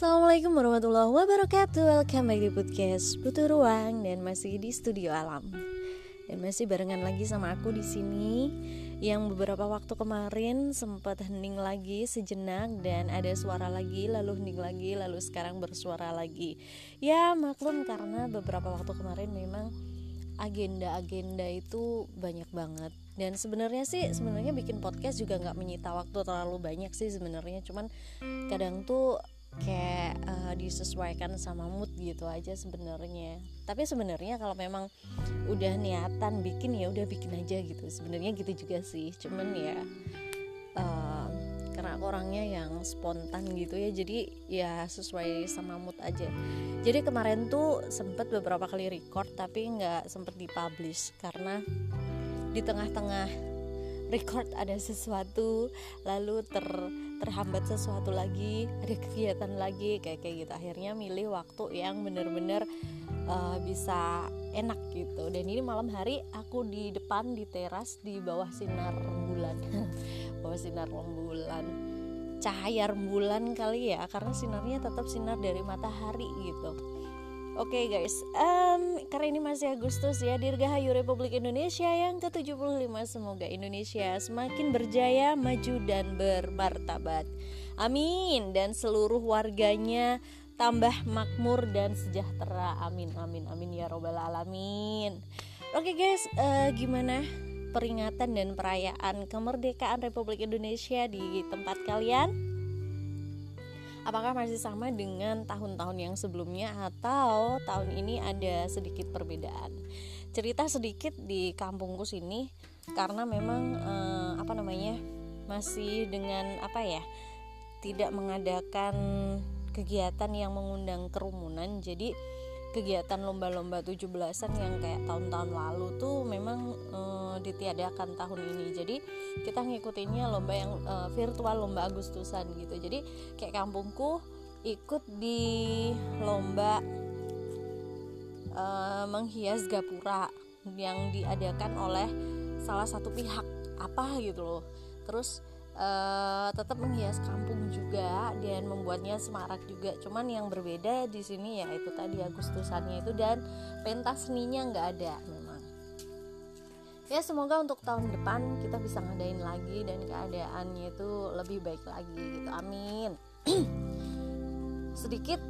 Assalamualaikum warahmatullahi wabarakatuh. Welcome back di podcast Butuh Ruang Dan masih di Studio Alam. Dan masih barengan lagi sama aku di sini Yang beberapa waktu kemarin sempat hening lagi sejenak Dan ada suara lagi, lalu hening lagi, lalu sekarang bersuara lagi. Ya maklum karena beberapa waktu kemarin memang agenda-agenda itu banyak banget. Dan sebenarnya sih sebenarnya bikin podcast juga nggak menyita waktu terlalu banyak sih sebenarnya. Cuman kadang tuh kayak uh, disesuaikan sama mood gitu aja sebenarnya. Tapi sebenarnya kalau memang udah niatan bikin ya udah bikin aja gitu. Sebenarnya gitu juga sih. Cuman ya uh, karena aku orangnya yang spontan gitu ya jadi ya sesuai sama mood aja. Jadi kemarin tuh sempet beberapa kali record tapi nggak sempet dipublish karena di tengah-tengah record ada sesuatu lalu ter terhambat sesuatu lagi ada kegiatan lagi kayak kayak gitu. Akhirnya milih waktu yang bener-bener uh, bisa enak gitu. Dan ini malam hari aku di depan di teras di bawah sinar rembulan bawah sinar rembulan. Cahaya rembulan kali ya karena sinarnya tetap sinar dari matahari gitu Oke okay guys, um, karena ini masih Agustus ya Dirgahayu Republik Indonesia yang ke-75 Semoga Indonesia semakin berjaya, maju dan bermartabat. Amin. Dan seluruh warganya tambah makmur dan sejahtera. Amin, amin, amin ya robbal alamin. Oke okay guys, uh, gimana peringatan dan perayaan kemerdekaan Republik Indonesia di tempat kalian? Apakah masih sama dengan tahun-tahun yang sebelumnya atau tahun ini ada sedikit perbedaan? Cerita sedikit di kampungku sini karena memang eh, apa namanya masih dengan apa ya tidak mengadakan kegiatan yang mengundang kerumunan. Jadi kegiatan lomba-lomba 17-an yang kayak tahun-tahun lalu tuh memang e, ditiadakan tahun ini. Jadi kita ngikutinnya lomba yang e, virtual lomba Agustusan gitu. Jadi kayak kampungku ikut di lomba e, menghias gapura yang diadakan oleh salah satu pihak apa gitu loh. Terus uh, tetap menghias kampung juga dan membuatnya semarak juga. Cuman yang berbeda di sini ya itu tadi Agustusannya itu dan pentas seninya nggak ada memang. Ya semoga untuk tahun depan kita bisa ngadain lagi dan keadaannya itu lebih baik lagi gitu. Amin. Sedikit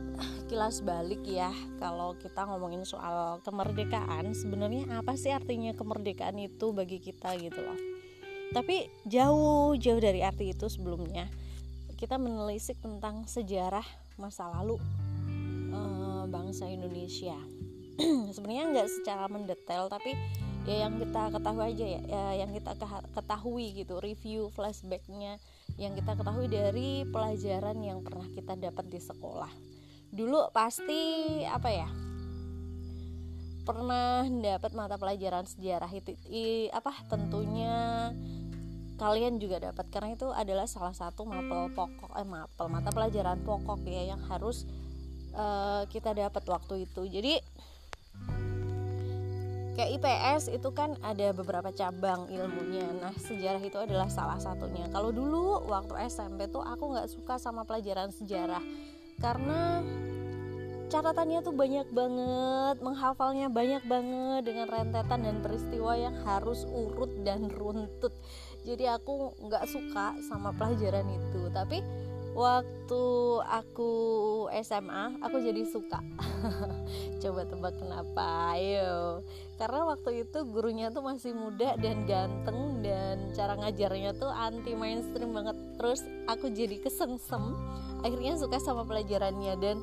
kilas balik ya kalau kita ngomongin soal kemerdekaan. Sebenarnya apa sih artinya kemerdekaan itu bagi kita gitu loh tapi jauh jauh dari arti itu sebelumnya. Kita menelisik tentang sejarah masa lalu e, bangsa Indonesia. Sebenarnya nggak secara mendetail tapi ya yang kita ketahui aja ya, ya yang kita ketahui gitu review flashbacknya yang kita ketahui dari pelajaran yang pernah kita dapat di sekolah. Dulu pasti apa ya pernah dapat mata pelajaran sejarah itu i, apa tentunya kalian juga dapat karena itu adalah salah satu mapel pokok eh mapel mata pelajaran pokok ya yang harus uh, kita dapat waktu itu. Jadi kayak IPS itu kan ada beberapa cabang ilmunya. Nah sejarah itu adalah salah satunya. Kalau dulu waktu SMP tuh aku nggak suka sama pelajaran sejarah. Karena catatannya tuh banyak banget menghafalnya banyak banget dengan rentetan dan peristiwa yang harus urut dan runtut jadi aku nggak suka sama pelajaran itu. Tapi waktu aku SMA aku jadi suka. Coba tebak kenapa ayo. Karena waktu itu gurunya tuh masih muda dan ganteng dan cara ngajarnya tuh anti mainstream banget. Terus aku jadi kesengsem akhirnya suka sama pelajarannya dan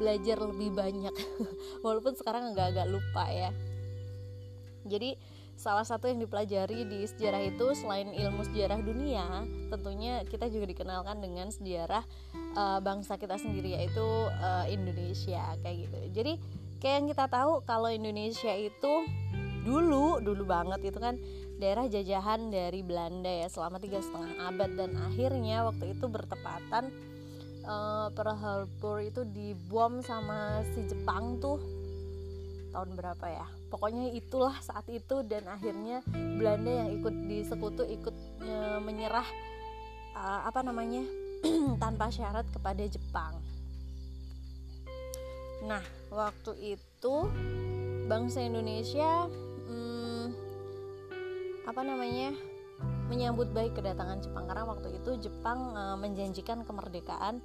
belajar lebih banyak. Walaupun sekarang agak-agak lupa ya. Jadi salah satu yang dipelajari di sejarah itu selain ilmu sejarah dunia tentunya kita juga dikenalkan dengan sejarah uh, bangsa kita sendiri yaitu uh, Indonesia kayak gitu. Jadi kayak yang kita tahu kalau Indonesia itu dulu dulu banget itu kan daerah jajahan dari Belanda ya selama tiga setengah abad. Dan akhirnya waktu itu bertepatan uh, Pearl Harbor itu dibom sama si Jepang tuh. Tahun berapa ya pokoknya itulah saat itu dan akhirnya Belanda yang ikut di sekutu ikut e, menyerah e, apa namanya tanpa syarat kepada Jepang. Nah waktu itu bangsa Indonesia hmm, apa namanya menyambut baik kedatangan Jepang. Karena waktu itu Jepang e, menjanjikan kemerdekaan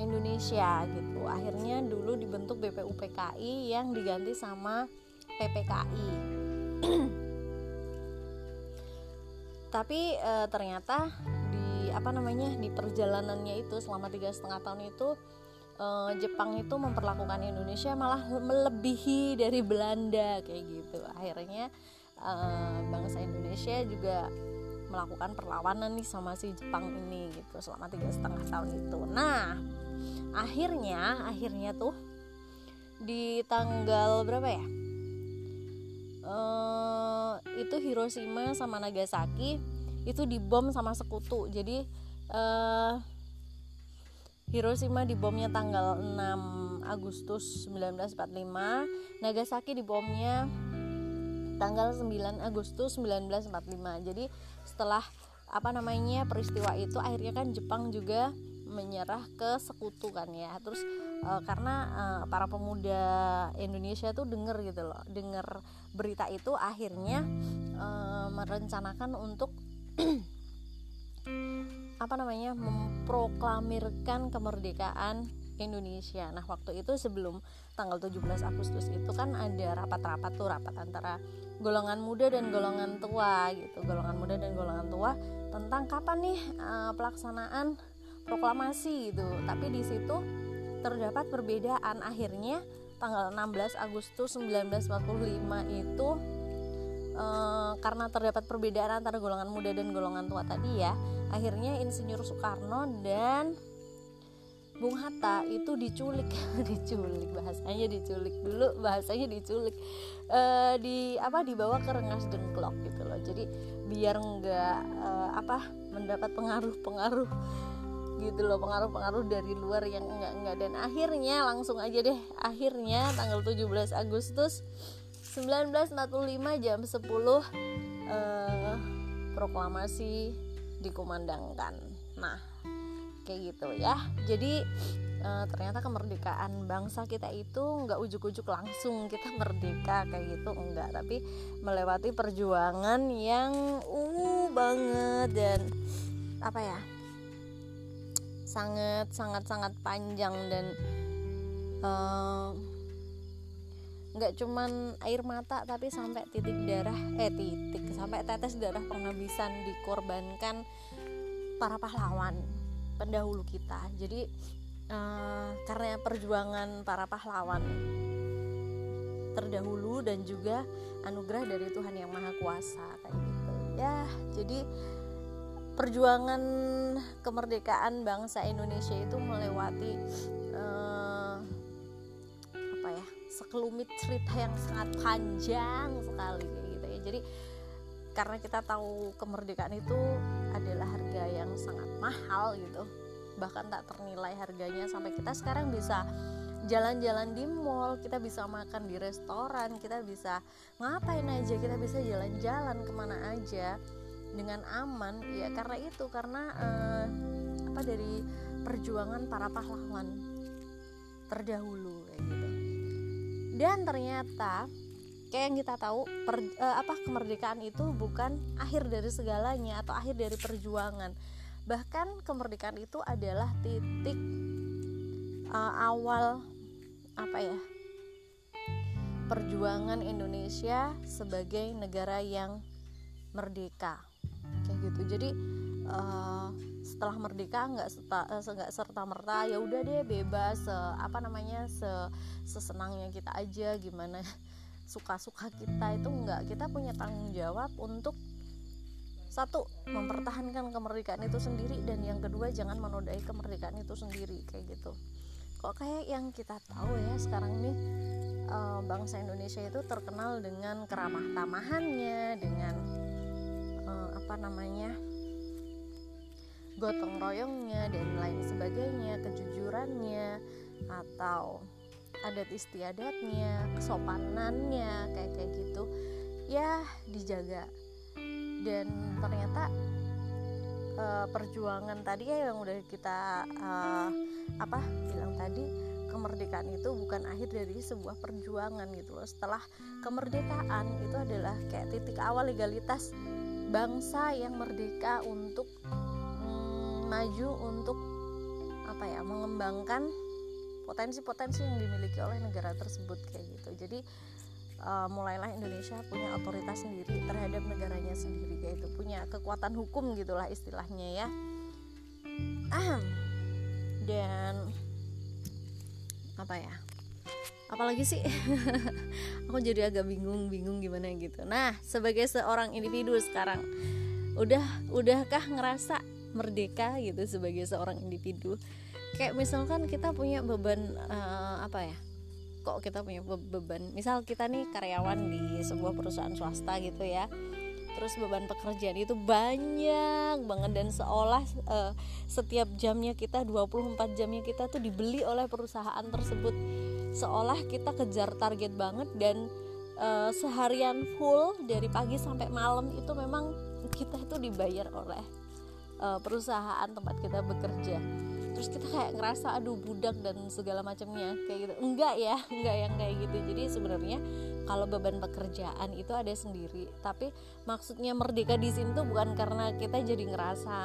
Indonesia gitu. Akhirnya dulu dibentuk BPUPKI yang diganti sama PPKI tapi e, ternyata di apa namanya di perjalanannya itu selama tiga setengah tahun itu e, Jepang itu memperlakukan Indonesia malah melebihi dari Belanda kayak gitu. Akhirnya e, bangsa Indonesia juga melakukan perlawanan nih sama si Jepang ini gitu selama tiga setengah tahun itu. Nah akhirnya akhirnya tuh di tanggal berapa ya uh, itu Hiroshima sama Nagasaki itu dibom sama sekutu. Jadi uh, Hiroshima dibomnya tanggal 6 Agustus 1945 Nagasaki dibomnya tanggal 9 Agustus 1945 jadi setelah apa namanya peristiwa itu akhirnya kan Jepang juga menyerah ke sekutu kan ya terus e, karena e, para pemuda Indonesia tuh denger gitu loh denger berita itu akhirnya e, merencanakan untuk apa namanya memproklamirkan kemerdekaan Indonesia. Nah, waktu itu sebelum tanggal 17 Agustus itu kan ada rapat-rapat tuh rapat antara golongan muda dan golongan tua gitu. Golongan muda dan golongan tua tentang kapan nih uh, pelaksanaan proklamasi gitu. Tapi di situ terdapat perbedaan. Akhirnya tanggal 16 Agustus 1945 itu uh, karena terdapat perbedaan antara golongan muda dan golongan tua tadi ya akhirnya Insinyur Soekarno dan Bung Hatta itu diculik. Diculik bahasanya diculik dulu bahasanya diculik. E, di apa dibawa ke rengas dengklok gitu loh. Jadi biar nggak e, apa mendapat pengaruh-pengaruh gitu loh pengaruh-pengaruh dari luar yang enggak enggak dan akhirnya langsung aja deh akhirnya tanggal 17 Agustus 1945 jam 10 eh, proklamasi dikumandangkan. Nah kayak gitu ya. Jadi e, ternyata kemerdekaan bangsa kita itu nggak ujuk-ujuk langsung kita merdeka kayak gitu enggak tapi melewati perjuangan yang uh banget dan apa ya sangat sangat sangat panjang dan nggak uh, cuman air mata tapi sampai titik darah eh titik sampai tetes darah penghabisan dikorbankan para pahlawan pendahulu kita. Jadi uh, karena perjuangan para pahlawan terdahulu dan juga anugerah dari Tuhan yang Maha Kuasa kayak gitu. Ya jadi perjuangan kemerdekaan bangsa Indonesia itu melewati uh, apa ya sekelumit cerita yang sangat panjang sekali gitu ya. Jadi karena kita tahu kemerdekaan itu adalah harga yang sangat mahal gitu bahkan tak ternilai harganya sampai kita sekarang bisa jalan-jalan di mall, kita bisa makan di restoran, kita bisa ngapain aja, kita bisa jalan-jalan ke mana aja dengan aman. Ya karena itu, karena eh, apa dari perjuangan para pahlawan terdahulu kayak gitu. Dan ternyata kayak yang kita tahu per, uh, apa kemerdekaan itu bukan akhir dari segalanya atau akhir dari perjuangan bahkan kemerdekaan itu adalah titik uh, awal apa ya perjuangan Indonesia sebagai negara yang merdeka gitu. Jadi uh, setelah merdeka nggak nggak serta merta ya udah deh bebas uh, apa namanya se sesenangnya kita aja gimana suka-suka kita itu enggak kita punya tanggung jawab untuk satu mempertahankan kemerdekaan itu sendiri dan yang kedua jangan menodai kemerdekaan itu sendiri kayak gitu. Kok kayak yang kita tahu ya sekarang nih eh, bangsa Indonesia itu terkenal dengan keramah tamahannya dengan uh, apa namanya gotong royongnya dan lain sebagainya kejujurannya atau adat istiadatnya kesopanannya kayak kayak gitu ya dijaga. Dan ternyata uh, perjuangan tadi ya yang udah kita uh, apa bilang tadi kemerdekaan itu bukan akhir dari sebuah perjuangan gitu loh. Setelah kemerdekaan itu adalah kayak titik awal legalitas bangsa yang merdeka untuk mm, maju untuk apa ya mengembangkan potensi-potensi yang dimiliki oleh negara tersebut kayak gitu. Jadi uh, mulailah Indonesia punya otoritas sendiri terhadap negaranya sendiri kayak itu punya kekuatan hukum gitulah istilahnya ya. Dan apa ya apalagi sih aku jadi agak bingung bingung gimana gitu. Nah sebagai seorang individu sekarang udah udahkah ngerasa merdeka gitu sebagai seorang individu? Kayak misalkan kita punya beban uh, apa ya? Kok kita punya beban? Misal kita nih karyawan di sebuah perusahaan swasta gitu ya. Terus beban pekerjaan itu banyak banget dan seolah uh, setiap jamnya kita 24 jamnya kita tuh dibeli oleh perusahaan tersebut seolah kita kejar target banget dan uh, seharian full dari pagi sampai malam itu memang kita itu dibayar oleh uh, perusahaan tempat kita bekerja. Terus kita kayak ngerasa aduh budak dan segala macamnya. Kayak gitu. Enggak ya enggak yang kayak gitu. Jadi sebenarnya kalau beban pekerjaan itu ada sendiri. Tapi maksudnya merdeka di sini tuh bukan karena kita jadi ngerasa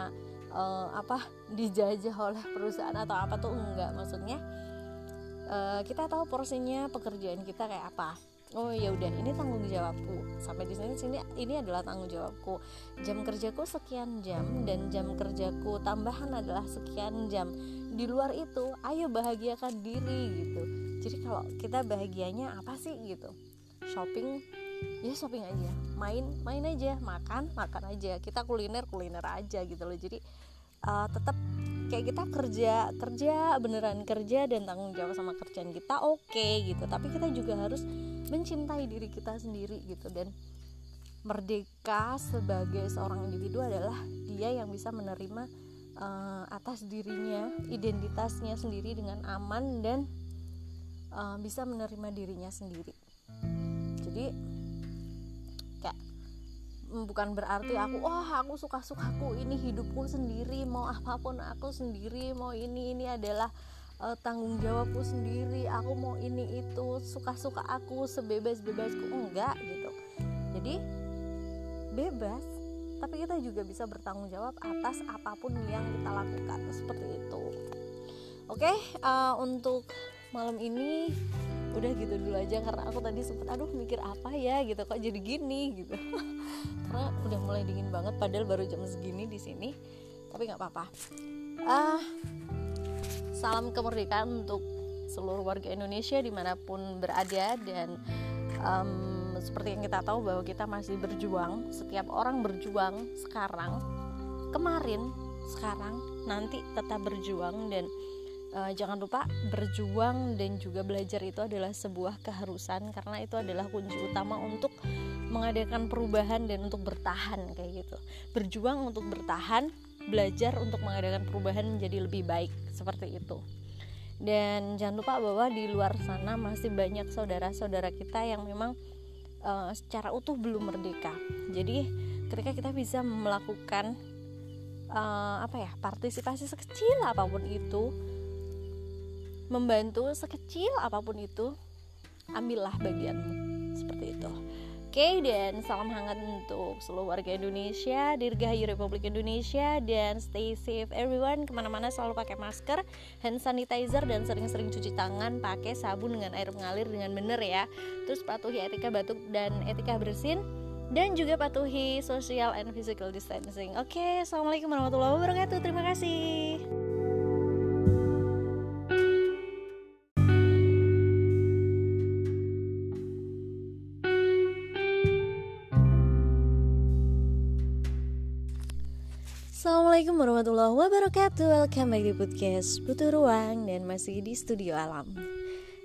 uh, apa dijajah oleh perusahaan atau apa tuh enggak. Maksudnya uh, kita tahu porsinya pekerjaan kita kayak apa. Oh ya udah ini tanggung jawabku. Sampai di sini sini ini adalah tanggung jawabku. Jam kerjaku sekian jam dan jam kerjaku tambahan adalah sekian jam. Di luar itu ayo bahagiakan diri gitu. Jadi kalau kita bahagianya apa sih gitu? Shopping? Ya shopping aja. Main main aja. Makan makan aja. Kita kuliner kuliner aja gitu loh. Jadi uh, tetap kayak kita kerja kerja beneran kerja dan tanggung jawab sama kerjaan kita oke okay, gitu. Tapi kita juga harus mencintai diri kita sendiri gitu. Dan merdeka sebagai seorang individu adalah dia yang bisa menerima uh, atas dirinya identitasnya sendiri dengan aman dan uh, bisa menerima dirinya sendiri. Jadi bukan berarti aku wah aku suka sukaku ini hidupku sendiri mau apa pun aku sendiri mau ini ini adalah uh, tanggung jawabku sendiri aku mau ini itu suka suka aku sebebas bebasku enggak gitu. Jadi bebas tapi kita juga bisa bertanggung jawab atas apa pun yang kita lakukan seperti itu. Oke okay, uh, eh, untuk malam ini udah gitu dulu aja karena aku tadi sempet aduh mikir apa ya? gitu kok jadi gini? gitu. Karena udah mulai dingin banget padahal baru jam segini di sini tapi nggak apa-apa. Ah salam kemerdekaan untuk seluruh warga Indonesia di mana pun berada dan um, seperti yang kita tahu bahwa kita masih berjuang setiap orang berjuang sekarang kemarin sekarang nanti tetap berjuang dan uh, jangan lupa berjuang dan juga belajar itu adalah sebuah keharusan karena itu adalah kunci utama untuk mengadakan perubahan dan untuk bertahan kayak gitu. Berjuang untuk bertahan belajar untuk mengadakan perubahan menjadi lebih baik seperti itu. Dan jangan lupa bahwa di luar sana masih banyak saudara-saudara kita yang memang uh, secara utuh belum merdeka. Jadi ketika kita bisa melakukan uh, apa ya partisipasi sekecil apa pun itu membantu sekecil apa pun itu ambillah bagianmu seperti itu Oke dan salam hangat untuk seluruh warga Indonesia Dirgahayu Republik Indonesia Dan stay safe everyone Ke mana-mana selalu pakai masker Hand sanitizer dan sering-sering cuci tangan Pakai sabun dengan air mengalir dengan benar ya Terus patuhi etika batuk dan etika bersin dan juga patuhi social and physical distancing. Oke, assalamualaikum warahmatullahi wabarakatuh. Terima kasih. Assalamualaikum warahmatullahi wabarakatuh. Welcome back di podcast Butuh Ruang Dan masih di Studio Alam.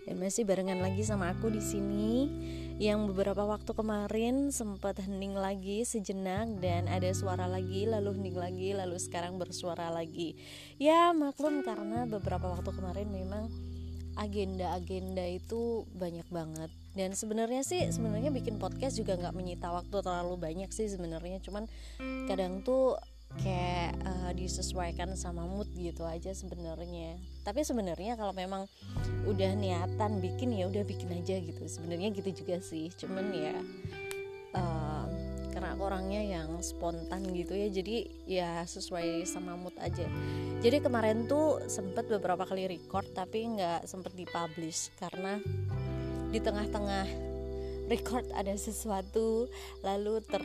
Dan masih barengan lagi sama aku di sini Yang beberapa waktu kemarin sempat hening lagi sejenak Dan ada suara lagi Lalu hening lagi Lalu sekarang bersuara lagi. Ya maklum karena beberapa waktu kemarin memang agenda-agenda itu banyak banget. Dan sebenarnya sih sebenarnya bikin podcast juga nggak menyita waktu terlalu banyak sih sebenarnya. Cuman kadang tuh kayak uh, disesuaikan sama mood gitu aja sebenarnya. Tapi sebenarnya kalau memang udah niatan bikin ya udah bikin aja gitu. Sebenarnya gitu juga sih. Cuman ya uh, karena aku orangnya yang spontan gitu ya jadi ya sesuai sama mood aja. Jadi kemarin tuh sempet beberapa kali record tapi nggak sempet dipublish karena di tengah-tengah record ada sesuatu lalu ter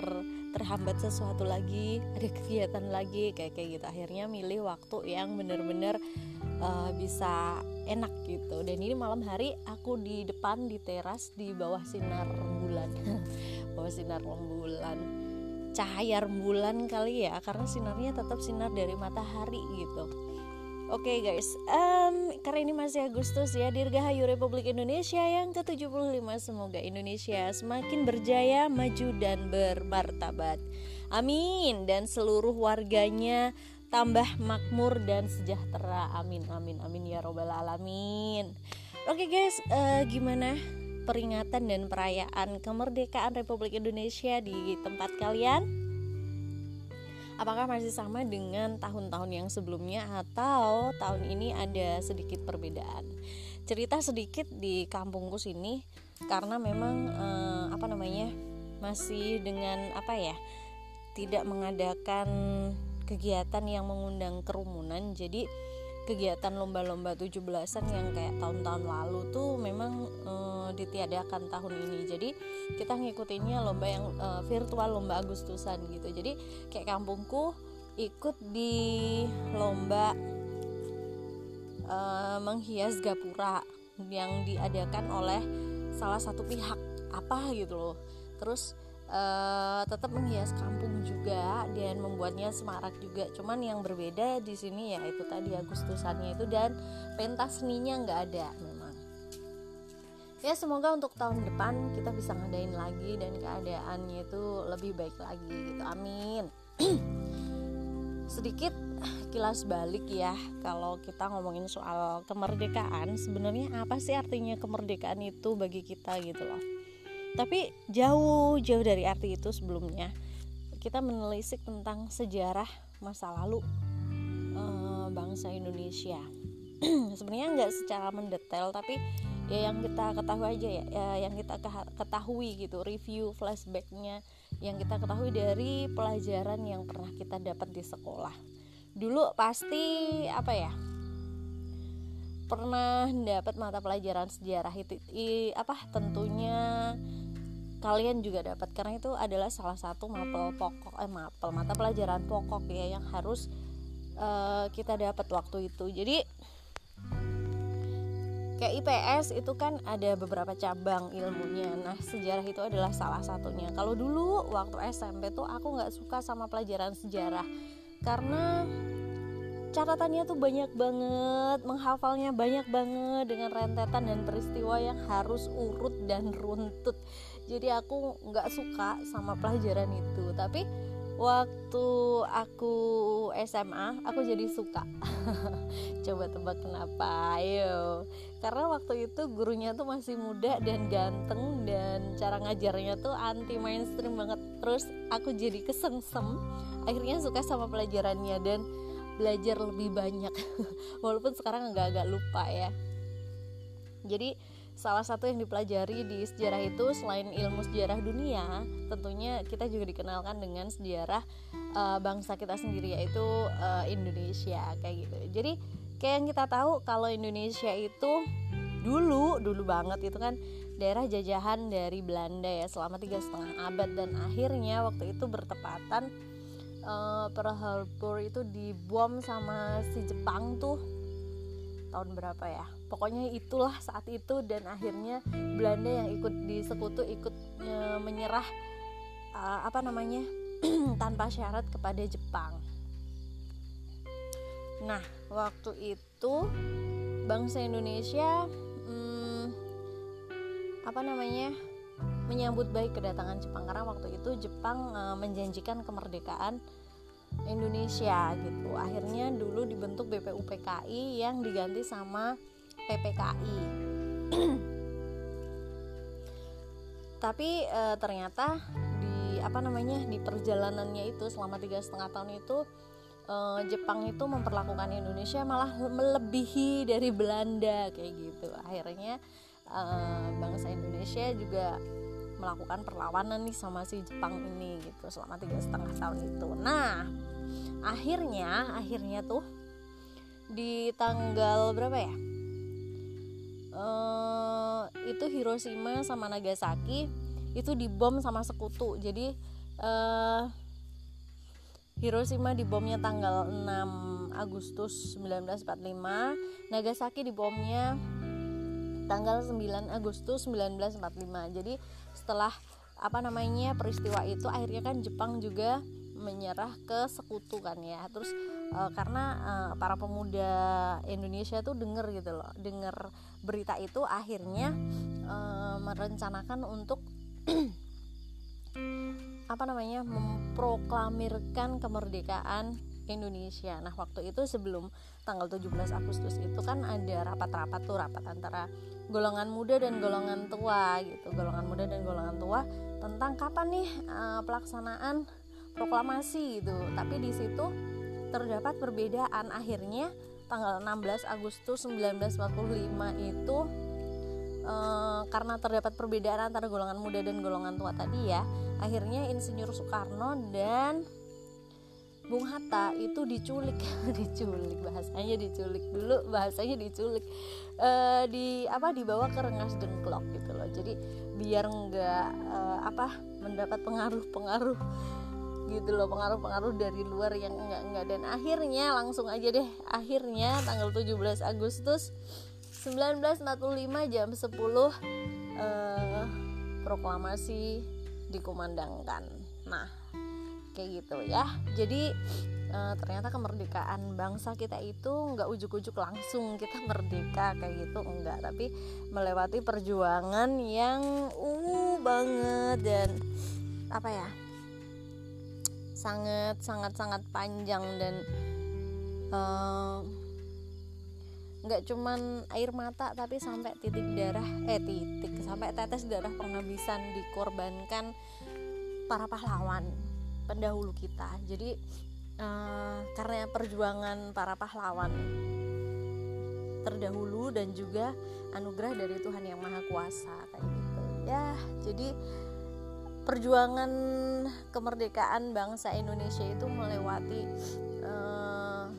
terhambat sesuatu lagi ada kegiatan lagi kayak kayak gitu. Akhirnya milih waktu yang bener-bener uh, bisa enak gitu. Dan ini malam hari aku di depan di teras di bawah sinar rembulan bawah sinar rembulan. Cahaya rembulan kali ya karena sinarnya tetap sinar dari matahari gitu Oke okay guys, um, karena ini masih Agustus ya Dirgahayu Republik Indonesia yang ke-75. Semoga Indonesia semakin berjaya, maju dan bermartabat. Amin. Dan seluruh warganya tambah makmur dan sejahtera. Amin, amin, amin ya robbal alamin. Oke okay guys, uh, gimana peringatan dan perayaan kemerdekaan Republik Indonesia di tempat kalian? Apakah masih sama dengan tahun-tahun yang sebelumnya atau tahun ini ada sedikit perbedaan? Cerita sedikit di kampungku sini karena memang eh, apa namanya masih dengan apa ya tidak mengadakan kegiatan yang mengundang kerumunan. Jadi kegiatan lomba-lomba 17-an yang kayak tahun-tahun lalu tuh memang e, ditiadakan tahun ini. Jadi kita ngikutinnya lomba yang e, virtual lomba Agustusan gitu. Jadi kayak kampungku ikut di lomba e, menghias gapura yang diadakan oleh salah satu pihak apa gitu loh. Terus uh, tetap menghias kampung juga dan membuatnya semarak juga. Cuman yang berbeda di sini ya itu tadi Agustusannya itu dan pentas seninya nggak ada memang. Ya semoga untuk tahun depan kita bisa ngadain lagi dan keadaannya itu lebih baik lagi gitu. Amin. Sedikit kilas balik ya kalau kita ngomongin soal kemerdekaan. Sebenarnya apa sih artinya kemerdekaan itu bagi kita gitu loh tapi jauh jauh dari arti itu sebelumnya. Kita menelisik tentang sejarah masa lalu e, bangsa Indonesia. Sebenarnya nggak secara mendetail tapi ya yang kita ketahui aja ya, ya yang kita ketahui gitu review flashbacknya yang kita ketahui dari pelajaran yang pernah kita dapat di sekolah. Dulu pasti apa ya pernah dapat mata pelajaran sejarah itu i, apa tentunya kalian juga dapat. Karena itu adalah salah satu mapel pokok eh mapel mata pelajaran pokok ya yang harus uh, kita dapat waktu itu. Jadi kayak IPS itu kan ada beberapa cabang ilmunya. Nah sejarah itu adalah salah satunya. Kalau dulu waktu SMP tuh aku nggak suka sama pelajaran sejarah. Karena catatannya tuh banyak banget menghafalnya banyak banget dengan rentetan dan peristiwa yang harus urut dan runtut. Jadi aku nggak suka sama pelajaran itu. Tapi waktu aku SMA aku jadi suka. Coba tebak kenapa ayo. Karena waktu itu gurunya tuh masih muda dan ganteng dan cara ngajarnya tuh anti mainstream banget. Terus aku jadi kesengsem akhirnya suka sama pelajarannya dan belajar lebih banyak. Walaupun sekarang agak-agak lupa ya. Jadi salah satu yang dipelajari di sejarah itu selain ilmu sejarah dunia tentunya kita juga dikenalkan dengan sejarah uh, bangsa kita sendiri yaitu uh, Indonesia kayak gitu. Jadi kayak yang kita tahu kalau Indonesia itu dulu dulu banget itu kan daerah jajahan dari Belanda ya selama tiga setengah abad. Dan akhirnya waktu itu bertepatan uh, Pearl Harbor itu dibom sama si Jepang tuh. Tahun berapa ya? Pokoknya itulah saat itu dan akhirnya Belanda yang ikut di sekutu ikut uh, menyerah uh, apa namanya? Tanpa syarat kepada Jepang. Nah waktu itu bangsa Indonesia hmm, apa namanya? Menyambut baik kedatangan Jepang. Karena waktu itu Jepang e, menjanjikan kemerdekaan Indonesia gitu. Akhirnya dulu dibentuk BPUPKI yang diganti sama PPKI. Tapi e, ternyata di apa namanya di perjalanannya itu selama tiga setengah tahun itu uh, Jepang itu memperlakukan Indonesia malah melebihi dari Belanda kayak gitu akhirnya uh, bangsa Indonesia juga melakukan perlawanan nih sama si Jepang ini gitu selama tiga setengah tahun itu. Nah akhirnya akhirnya tuh di tanggal berapa ya? Uh, itu Hiroshima sama Nagasaki itu dibom sama sekutu. Jadi uh, Hiroshima dibomnya tanggal 6 Agustus 1945 Nagasaki dibomnya tanggal 9 Agustus 1945 jadi setelah apa namanya peristiwa itu akhirnya kan Jepang juga menyerah ke sekutu kan ya. Terus e, karena e, para pemuda Indonesia tuh denger gitu loh denger berita itu akhirnya e, merencanakan untuk apa namanya memproklamirkan kemerdekaan Indonesia. Nah, waktu itu sebelum tanggal 17 Agustus itu kan ada rapat-rapat tuh rapat antara golongan muda dan golongan tua gitu. Golongan muda dan golongan tua tentang kapan nih uh, pelaksanaan proklamasi gitu. Tapi di situ terdapat perbedaan akhirnya tanggal 16 Agustus 1945 itu uh, karena terdapat perbedaan antara golongan muda dan golongan tua tadi ya akhirnya Insinyur Soekarno dan Bung Hatta itu diculik. Diculik bahasanya diculik dulu bahasanya diculik. E, di apa dibawa ke rengas dengklok gitu loh. Jadi biar nggak e, apa mendapat pengaruh-pengaruh gitu loh. Pengaruh-pengaruh dari luar yang enggak enggak dan akhirnya langsung aja deh akhirnya tanggal 17 Agustus 1945 jam 10 eh, proklamasi dikumandangkan. Nah kayak gitu ya. Jadi e, ternyata kemerdekaan bangsa kita itu nggak ujuk-ujuk langsung kita merdeka kayak gitu enggak. Tapi melewati perjuangan yang uh banget dan apa ya sangat sangat sangat panjang dan uh, nggak cuman air mata tapi sampai titik darah eh titik sampai tetes darah penghabisan dikorbankan para pahlawan pendahulu kita. Jadi uh, karena perjuangan para pahlawan terdahulu dan juga anugerah dari Tuhan yang Maha Kuasa kayak gitu. Ya jadi perjuangan kemerdekaan bangsa Indonesia itu melewati uh,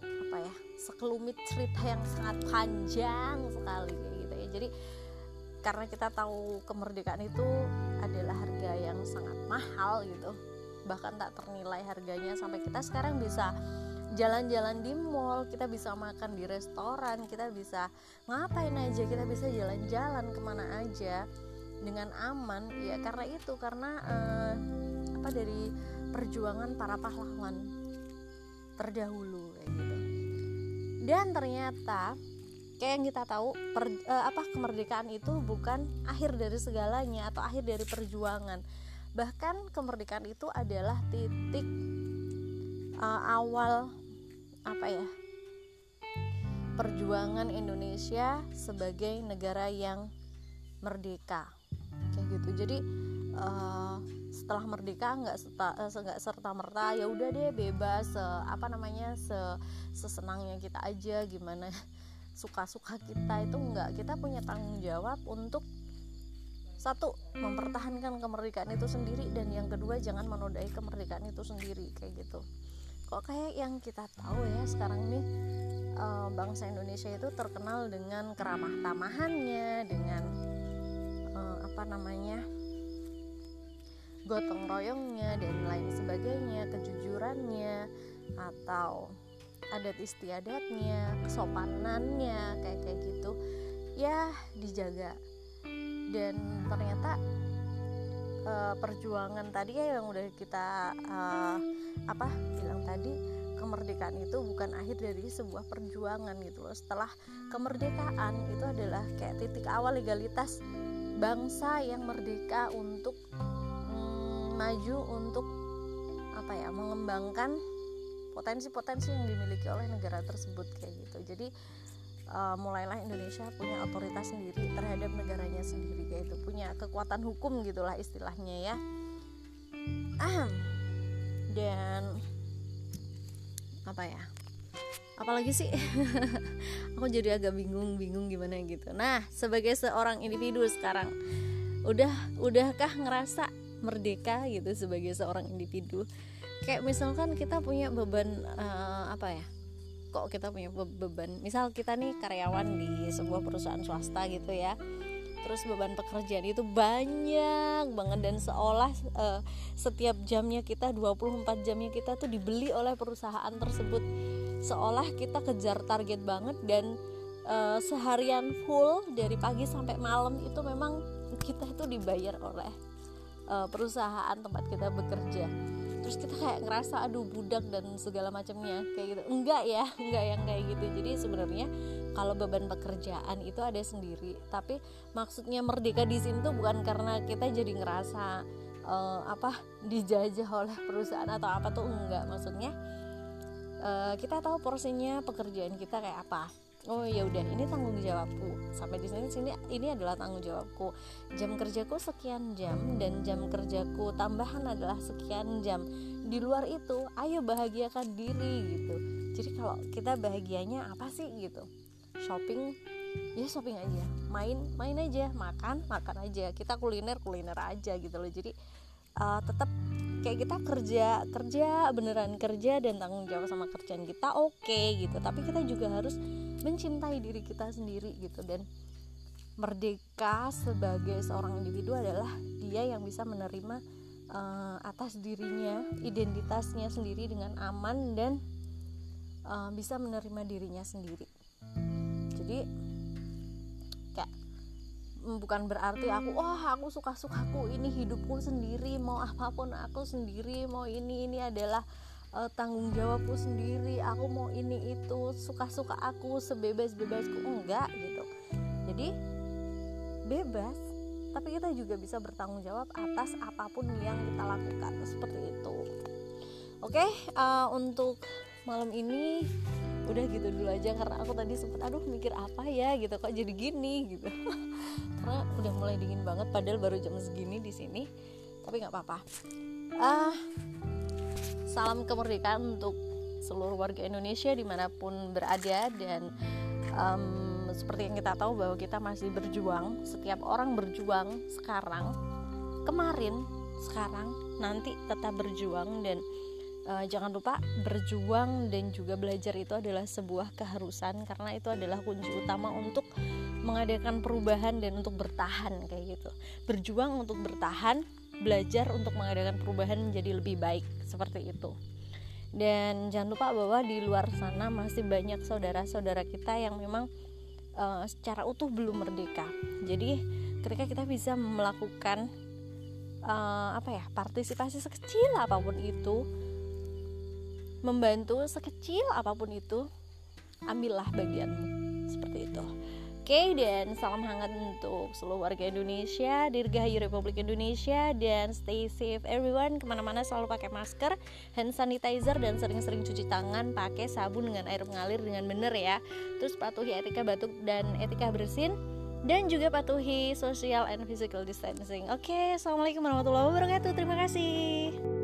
apa ya sekelumit cerita yang sangat panjang sekali kayak gitu ya. Jadi karena kita tahu kemerdekaan itu adalah harga yang sangat mahal gitu bahkan tak ternilai harganya sampai kita sekarang bisa jalan-jalan di mall, kita bisa makan di restoran, kita bisa ngapain aja, kita bisa jalan-jalan ke mana aja dengan aman. Ya karena itu, karena eh, apa dari perjuangan para pahlawan terdahulu kayak gitu. Dan ternyata kayak yang kita tahu per, uh, apa kemerdekaan itu bukan akhir dari segalanya atau akhir dari perjuangan. Bahkan kemerdekaan itu adalah titik uh, awal apa ya perjuangan Indonesia sebagai negara yang merdeka. Kayak gitu. Jadi uh, setelah merdeka nggak serta nggak serta merta ya udah deh bebas uh, apa namanya se sesenangnya kita aja gimana suka-suka kita itu enggak kita punya tanggung jawab untuk satu mempertahankan kemerdekaan itu sendiri dan yang kedua jangan menodai kemerdekaan itu sendiri kayak gitu. Kok kayak yang kita tahu ya sekarang ini uh, bangsa Indonesia itu terkenal dengan keramah tamahannya dengan uh, apa namanya gotong royongnya dan lain sebagainya kejujurannya atau adat istiadatnya kesopanannya kayak kayak gitu. Ya dijaga. Dan ternyata uh, perjuangan tadi ya yang udah kita uh, apa bilang tadi kemerdekaan itu bukan akhir dari sebuah perjuangan gitu loh. Setelah kemerdekaan itu adalah kayak titik awal legalitas bangsa yang merdeka untuk mm, maju untuk apa ya mengembangkan potensi-potensi yang dimiliki oleh negara tersebut kayak gitu. Jadi uh, mulailah Indonesia punya otoritas sendiri terhadap negaranya sendiri yaitu punya kekuatan hukum gitulah istilahnya ya. Dan apa ya? Apalagi sih? Aku jadi agak bingung bingung gimana gitu. Nah sebagai seorang individu sekarang udah udahkah ngerasa merdeka gitu sebagai seorang individu. Kayak misalkan kita punya beban uh, apa ya kok kita punya beban? Misal kita nih karyawan di sebuah perusahaan swasta gitu ya terus beban pekerjaan itu banyak banget dan seolah uh, setiap jamnya kita 24 jamnya kita tuh dibeli oleh perusahaan tersebut. Seolah kita kejar target banget dan uh, seharian full dari pagi sampai malam itu memang kita itu dibayar oleh uh, perusahaan tempat kita bekerja. Terus kita kayak ngerasa aduh budak dan segala macamnya. Kayak gitu. Enggak ya enggak yang kayak gitu. Jadi sebenarnya kalau beban pekerjaan itu ada sendiri. Tapi maksudnya merdeka di sini tuh bukan karena kita jadi ngerasa uh, apa dijajah oleh perusahaan atau apa tuh enggak. Maksudnya uh, kita tahu porsinya pekerjaan kita kayak apa oh ya udah ini tanggung jawabku. Sampai di sini sini ini adalah tanggung jawabku. Jam kerjaku sekian jam dan jam kerjaku tambahan adalah sekian jam. Di luar itu ayo bahagiakan diri gitu. Jadi kalau kita bahagianya apa sih gitu? Shopping? Ya shopping aja. Main main aja. Makan makan aja. Kita kuliner kuliner aja gitu loh. Jadi uh, tetap kayak kita kerja kerja beneran kerja dan tanggung jawab sama kerjaan kita oke okay, gitu. Tapi kita juga harus mencintai diri kita sendiri gitu. Dan merdeka sebagai seorang individu adalah dia yang bisa menerima uh, atas dirinya identitasnya sendiri dengan aman dan uh, bisa menerima dirinya sendiri. Jadi bukan berarti aku wah aku suka sukaku ini hidupku sendiri mau apa pun aku sendiri mau ini ini adalah uh, tanggung jawabku sendiri. Aku mau ini itu suka suka aku sebebas bebasku enggak gitu. Jadi bebas. Tapi kita juga bisa bertanggung jawab atas apa pun yang kita lakukan. Seperti itu. Oke okay, uh, eh, untuk malam ini udah gitu dulu aja. Karena aku tadi sempet aduh mikir apa ya? Gitu. Kok jadi gini? Gitu. Karena udah mulai dingin banget. Padahal baru jam segini di sini. Tapi nggak apa-apa. Ah uh, salam kemerdekaan untuk seluruh warga Indonesia di mana pun berada dan um, seperti yang kita tahu bahwa kita masih berjuang setiap orang berjuang sekarang kemarin sekarang nanti tetap berjuang dan uh, jangan lupa berjuang dan juga belajar itu adalah sebuah keharusan karena itu adalah kunci utama untuk mengadakan perubahan dan untuk bertahan kayak gitu. Berjuang untuk bertahan belajar untuk mengadakan perubahan menjadi lebih baik seperti itu. Dan jangan lupa bahwa di luar sana masih banyak saudara-saudara kita yang memang uh, secara utuh belum merdeka. Jadi ketika kita bisa melakukan uh, apa ya partisipasi sekecil apa pun itu membantu sekecil apa pun itu ambillah bagianmu. Seperti itu Oke dan salam hangat untuk seluruh warga Indonesia Dirgahayu Republik Indonesia Dan stay safe everyone. Ke mana-mana selalu pakai masker Hand sanitizer dan sering-sering cuci tangan Pakai sabun dengan air mengalir dengan benar ya. Terus patuhi etika batuk dan etika bersin Dan juga patuhi social and physical distancing. Oke, Assalamualaikum warahmatullahi wabarakatuh. Terima kasih